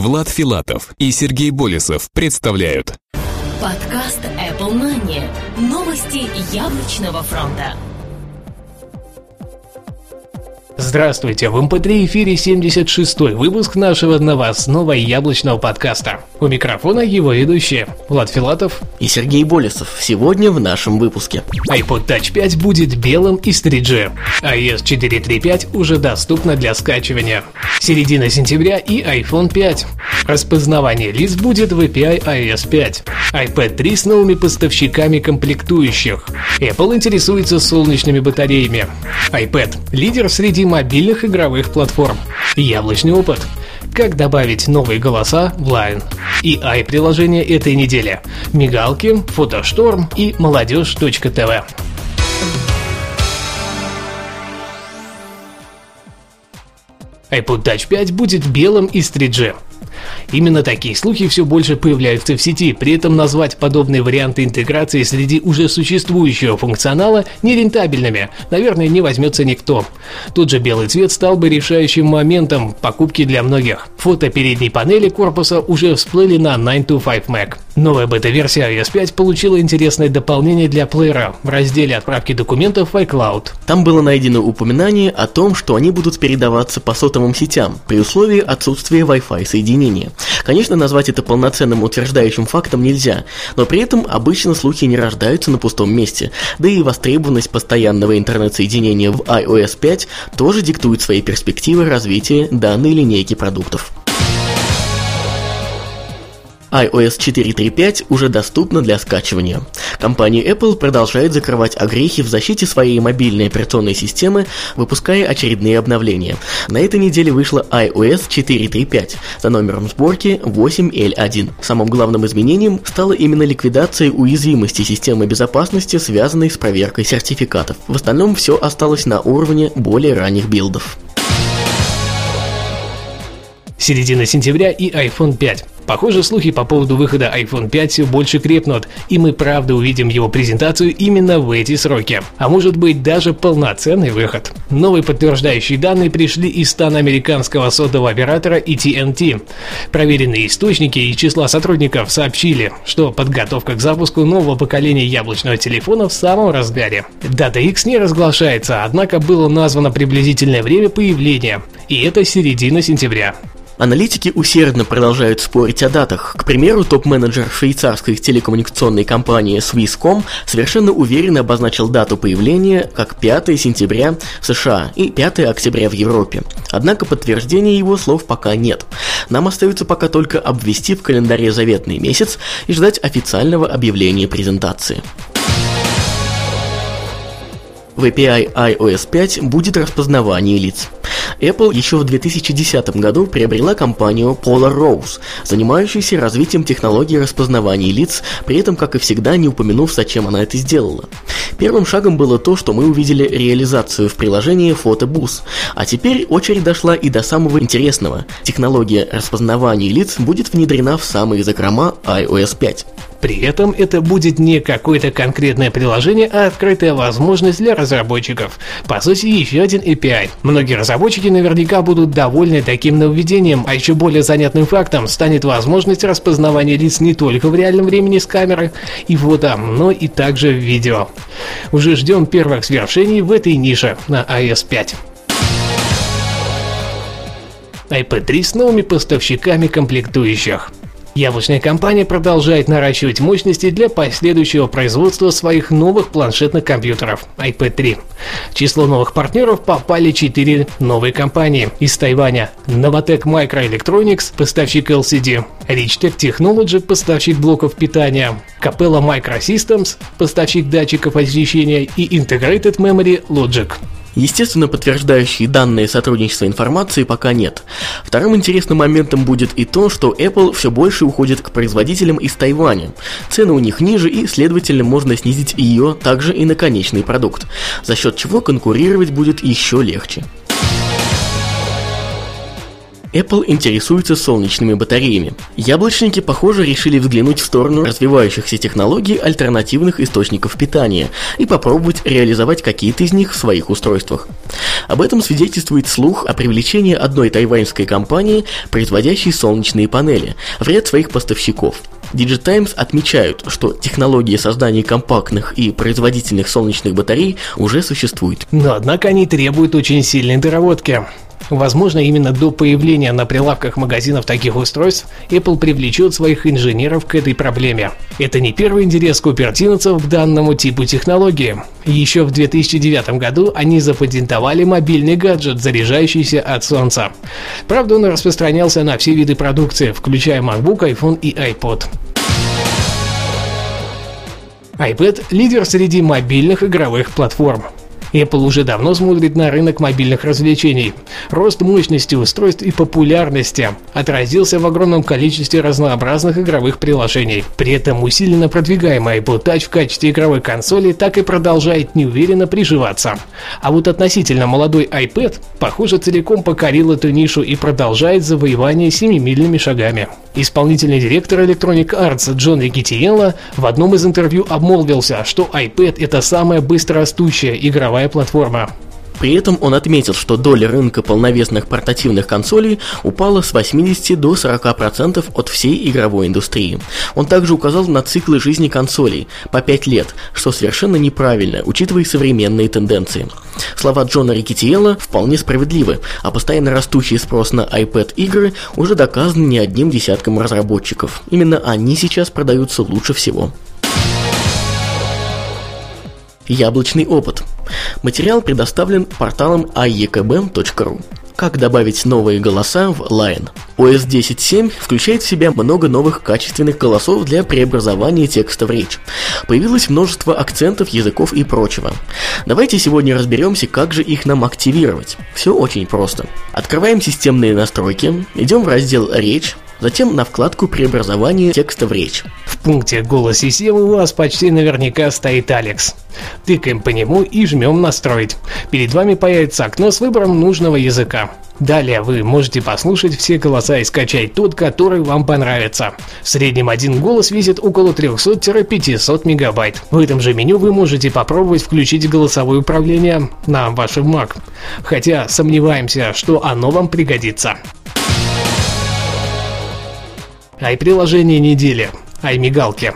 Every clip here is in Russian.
Влад Филатов и Сергей Болесов представляют Подкаст Apple Money. Новости яблочного фронта. Здравствуйте, в MP3 эфире 76-й выпуск нашего новостного яблочного подкаста. У микрофона его ведущие Влад Филатов и Сергей Болесов. Сегодня в нашем выпуске. iPod Touch 5 будет белым и с 3G. iOS 4.3.5 уже доступна для скачивания. Середина сентября и iPhone 5. Распознавание лиц будет в API iOS 5. iPad 3 с новыми поставщиками комплектующих. Apple интересуется солнечными батареями. iPad – лидер среди мобильных игровых платформ. Яблочный опыт. Как добавить новые голоса в Line. И i-приложение этой недели. Мигалки, Фотошторм и молодежь.тв. iPod Touch 5 будет белым из 3G. Именно такие слухи все больше появляются в сети, при этом назвать подобные варианты интеграции среди уже существующего функционала нерентабельными, наверное, не возьмется никто. Тот же белый цвет стал бы решающим моментом покупки для многих. Фото передней панели корпуса уже всплыли на 925 Mac. Новая бета-версия iOS 5 получила интересное дополнение для плеера в разделе отправки документов в iCloud. Там было найдено упоминание о том, что они будут передаваться по сотовым сетям при условии отсутствия Wi-Fi соединения. Конечно, назвать это полноценным утверждающим фактом нельзя, но при этом обычно слухи не рождаются на пустом месте, да и востребованность постоянного интернет-соединения в iOS 5 тоже диктует свои перспективы развития данной линейки продуктов iOS 4.3.5 уже доступна для скачивания. Компания Apple продолжает закрывать огрехи в защите своей мобильной операционной системы, выпуская очередные обновления. На этой неделе вышла iOS 4.3.5 за номером сборки 8L1. Самым главным изменением стала именно ликвидация уязвимости системы безопасности, связанной с проверкой сертификатов. В остальном все осталось на уровне более ранних билдов. Середина сентября и iPhone 5. Похоже, слухи по поводу выхода iPhone 5 все больше крепнут, и мы правда увидим его презентацию именно в эти сроки. А может быть даже полноценный выход. Новые подтверждающие данные пришли из стана американского сотового оператора AT&T. Проверенные источники и числа сотрудников сообщили, что подготовка к запуску нового поколения яблочного телефона в самом разгаре. Дата X не разглашается, однако было названо приблизительное время появления, и это середина сентября. Аналитики усердно продолжают спорить о датах. К примеру, топ-менеджер швейцарской телекоммуникационной компании Swisscom совершенно уверенно обозначил дату появления как 5 сентября в США и 5 октября в Европе. Однако подтверждения его слов пока нет. Нам остается пока только обвести в календаре заветный месяц и ждать официального объявления презентации. В API iOS 5 будет распознавание лиц. Apple еще в 2010 году приобрела компанию Polar Rose, занимающуюся развитием технологии распознавания лиц, при этом, как и всегда, не упомянув, зачем она это сделала. Первым шагом было то, что мы увидели реализацию в приложении Photobuss, а теперь очередь дошла и до самого интересного. Технология распознавания лиц будет внедрена в самые закрома iOS 5. При этом это будет не какое-то конкретное приложение, а открытая возможность для разработчиков. По сути, еще один API. Многие разработчики наверняка будут довольны таким нововведением, а еще более занятным фактом станет возможность распознавания лиц не только в реальном времени с камеры и фото, но и также в видео. Уже ждем первых свершений в этой нише на iOS 5 iPad 3 с новыми поставщиками комплектующих. Яблочная компания продолжает наращивать мощности для последующего производства своих новых планшетных компьютеров iPad 3. В число новых партнеров попали 4 новые компании из Тайваня. Novatec Microelectronics, поставщик LCD, Richter Technology, поставщик блоков питания, Capella Microsystems, поставщик датчиков освещения и Integrated Memory Logic. Естественно, подтверждающие данные сотрудничества информации пока нет. Вторым интересным моментом будет и то, что Apple все больше уходит к производителям из Тайваня. Цены у них ниже и, следовательно, можно снизить ее также и на конечный продукт, за счет чего конкурировать будет еще легче. Apple интересуется солнечными батареями. Яблочники, похоже, решили взглянуть в сторону развивающихся технологий альтернативных источников питания и попробовать реализовать какие-то из них в своих устройствах. Об этом свидетельствует слух о привлечении одной тайваньской компании, производящей солнечные панели, в ряд своих поставщиков. Digitimes отмечают, что технологии создания компактных и производительных солнечных батарей уже существуют. Но однако они требуют очень сильной доработки. Возможно, именно до появления на прилавках магазинов таких устройств Apple привлечет своих инженеров к этой проблеме. Это не первый интерес купертиновцев к данному типу технологии. Еще в 2009 году они запатентовали мобильный гаджет, заряжающийся от солнца. Правда, он распространялся на все виды продукции, включая MacBook, iPhone и iPod iPad – лидер среди мобильных игровых платформ. Apple уже давно смотрит на рынок мобильных развлечений. Рост мощности устройств и популярности отразился в огромном количестве разнообразных игровых приложений. При этом усиленно продвигаемый iPod Touch в качестве игровой консоли так и продолжает неуверенно приживаться. А вот относительно молодой iPad, похоже, целиком покорил эту нишу и продолжает завоевание семимильными шагами. Исполнительный директор Electronic Arts Джон Рикетиелло в одном из интервью обмолвился, что iPad это самая быстрорастущая игровая платформа. При этом он отметил, что доля рынка полновесных портативных консолей упала с 80 до 40% от всей игровой индустрии. Он также указал на циклы жизни консолей по 5 лет, что совершенно неправильно, учитывая современные тенденции. Слова Джона Рикетиела вполне справедливы, а постоянно растущий спрос на iPad игры уже доказан не одним десятком разработчиков. Именно они сейчас продаются лучше всего. Яблочный опыт. Материал предоставлен порталом iekb.ru. Как добавить новые голоса в Line? OS 10.7 включает в себя много новых качественных голосов для преобразования текста в речь. Появилось множество акцентов, языков и прочего. Давайте сегодня разберемся, как же их нам активировать. Все очень просто. Открываем системные настройки, идем в раздел «Речь», затем на вкладку преобразования текста в речь. В пункте «Голос системы» у вас почти наверняка стоит Алекс. Тыкаем по нему и жмем «Настроить». Перед вами появится окно с выбором нужного языка. Далее вы можете послушать все голоса и скачать тот, который вам понравится. В среднем один голос весит около 300-500 мегабайт. В этом же меню вы можете попробовать включить голосовое управление на вашем Mac. Хотя сомневаемся, что оно вам пригодится ай-приложение недели, ай-мигалки.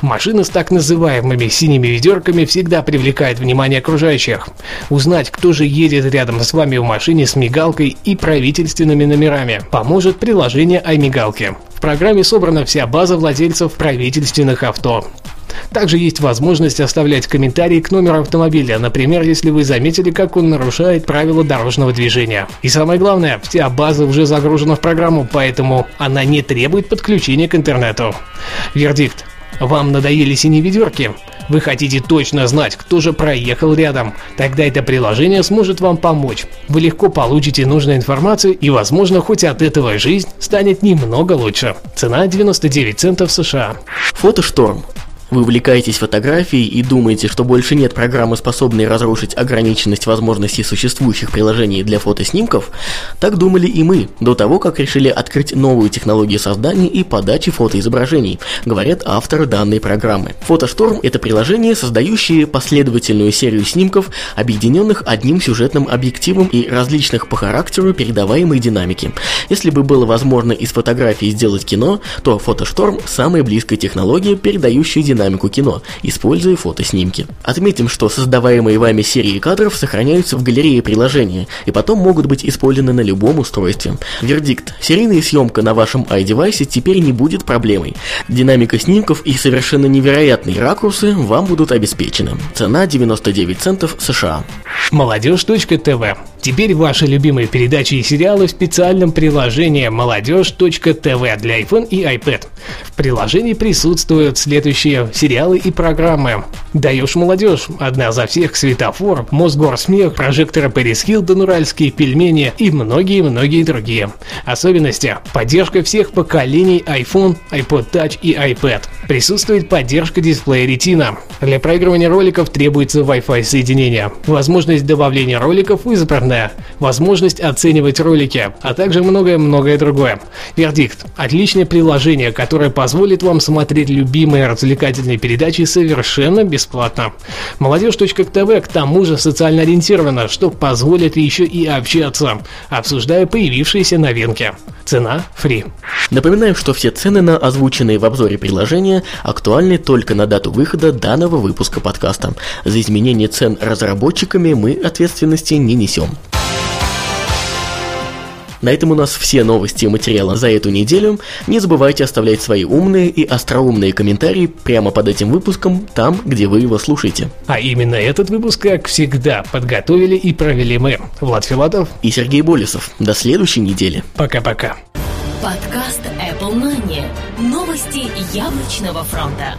Машина с так называемыми синими ведерками всегда привлекает внимание окружающих. Узнать, кто же едет рядом с вами в машине с мигалкой и правительственными номерами, поможет приложение iMigalки. В программе собрана вся база владельцев правительственных авто. Также есть возможность оставлять комментарии к номеру автомобиля, например, если вы заметили, как он нарушает правила дорожного движения. И самое главное, вся база уже загружена в программу, поэтому она не требует подключения к интернету. Вердикт. Вам надоели синие ведерки? Вы хотите точно знать, кто же проехал рядом? Тогда это приложение сможет вам помочь. Вы легко получите нужную информацию и, возможно, хоть от этого жизнь станет немного лучше. Цена 99 центов США. Фотошторм вы увлекаетесь фотографией и думаете, что больше нет программы, способной разрушить ограниченность возможностей существующих приложений для фотоснимков? Так думали и мы, до того, как решили открыть новую технологию создания и подачи фотоизображений, говорят авторы данной программы. Фотошторм – это приложение, создающее последовательную серию снимков, объединенных одним сюжетным объективом и различных по характеру передаваемой динамики. Если бы было возможно из фотографии сделать кино, то фотошторм – самая близкая технология, передающая динамику динамику кино, используя фотоснимки. Отметим, что создаваемые вами серии кадров сохраняются в галерее приложения и потом могут быть использованы на любом устройстве. Вердикт. Серийная съемка на вашем iDevice теперь не будет проблемой. Динамика снимков и совершенно невероятные ракурсы вам будут обеспечены. Цена 99 центов США. Молодежь.тв Теперь ваши любимые передачи и сериалы в специальном приложении молодежь.тв для iPhone и iPad. В приложении присутствуют следующие сериалы и программы. Даешь молодежь, одна за всех, светофор, Мосгорсмех, прожекторы Пэрис Хилтон, уральские пельмени и многие-многие другие. Особенности – поддержка всех поколений iPhone, iPod Touch и iPad. Присутствует поддержка дисплея Retina. Для проигрывания роликов требуется Wi-Fi соединение. Возможность добавления роликов избранная. Возможность оценивать ролики, а также многое-многое другое. Вердикт – отличное приложение, которое позволит вам смотреть любимые развлекательные передачи совершенно бесплатно. Молодежь.тв к тому же социально ориентирована, что позволит еще и общаться, обсуждая появившиеся новинки. Цена – фри. Напоминаем, что все цены на озвученные в обзоре приложения актуальны только на дату выхода данного выпуска подкаста. За изменение цен разработчиками мы ответственности не несем. На этом у нас все новости и материалы за эту неделю. Не забывайте оставлять свои умные и остроумные комментарии прямо под этим выпуском, там, где вы его слушаете. А именно этот выпуск, как всегда, подготовили и провели мы, Влад Филатов и Сергей Болесов. До следующей недели. Пока-пока. Подкаст Apple Money. Новости яблочного фронта.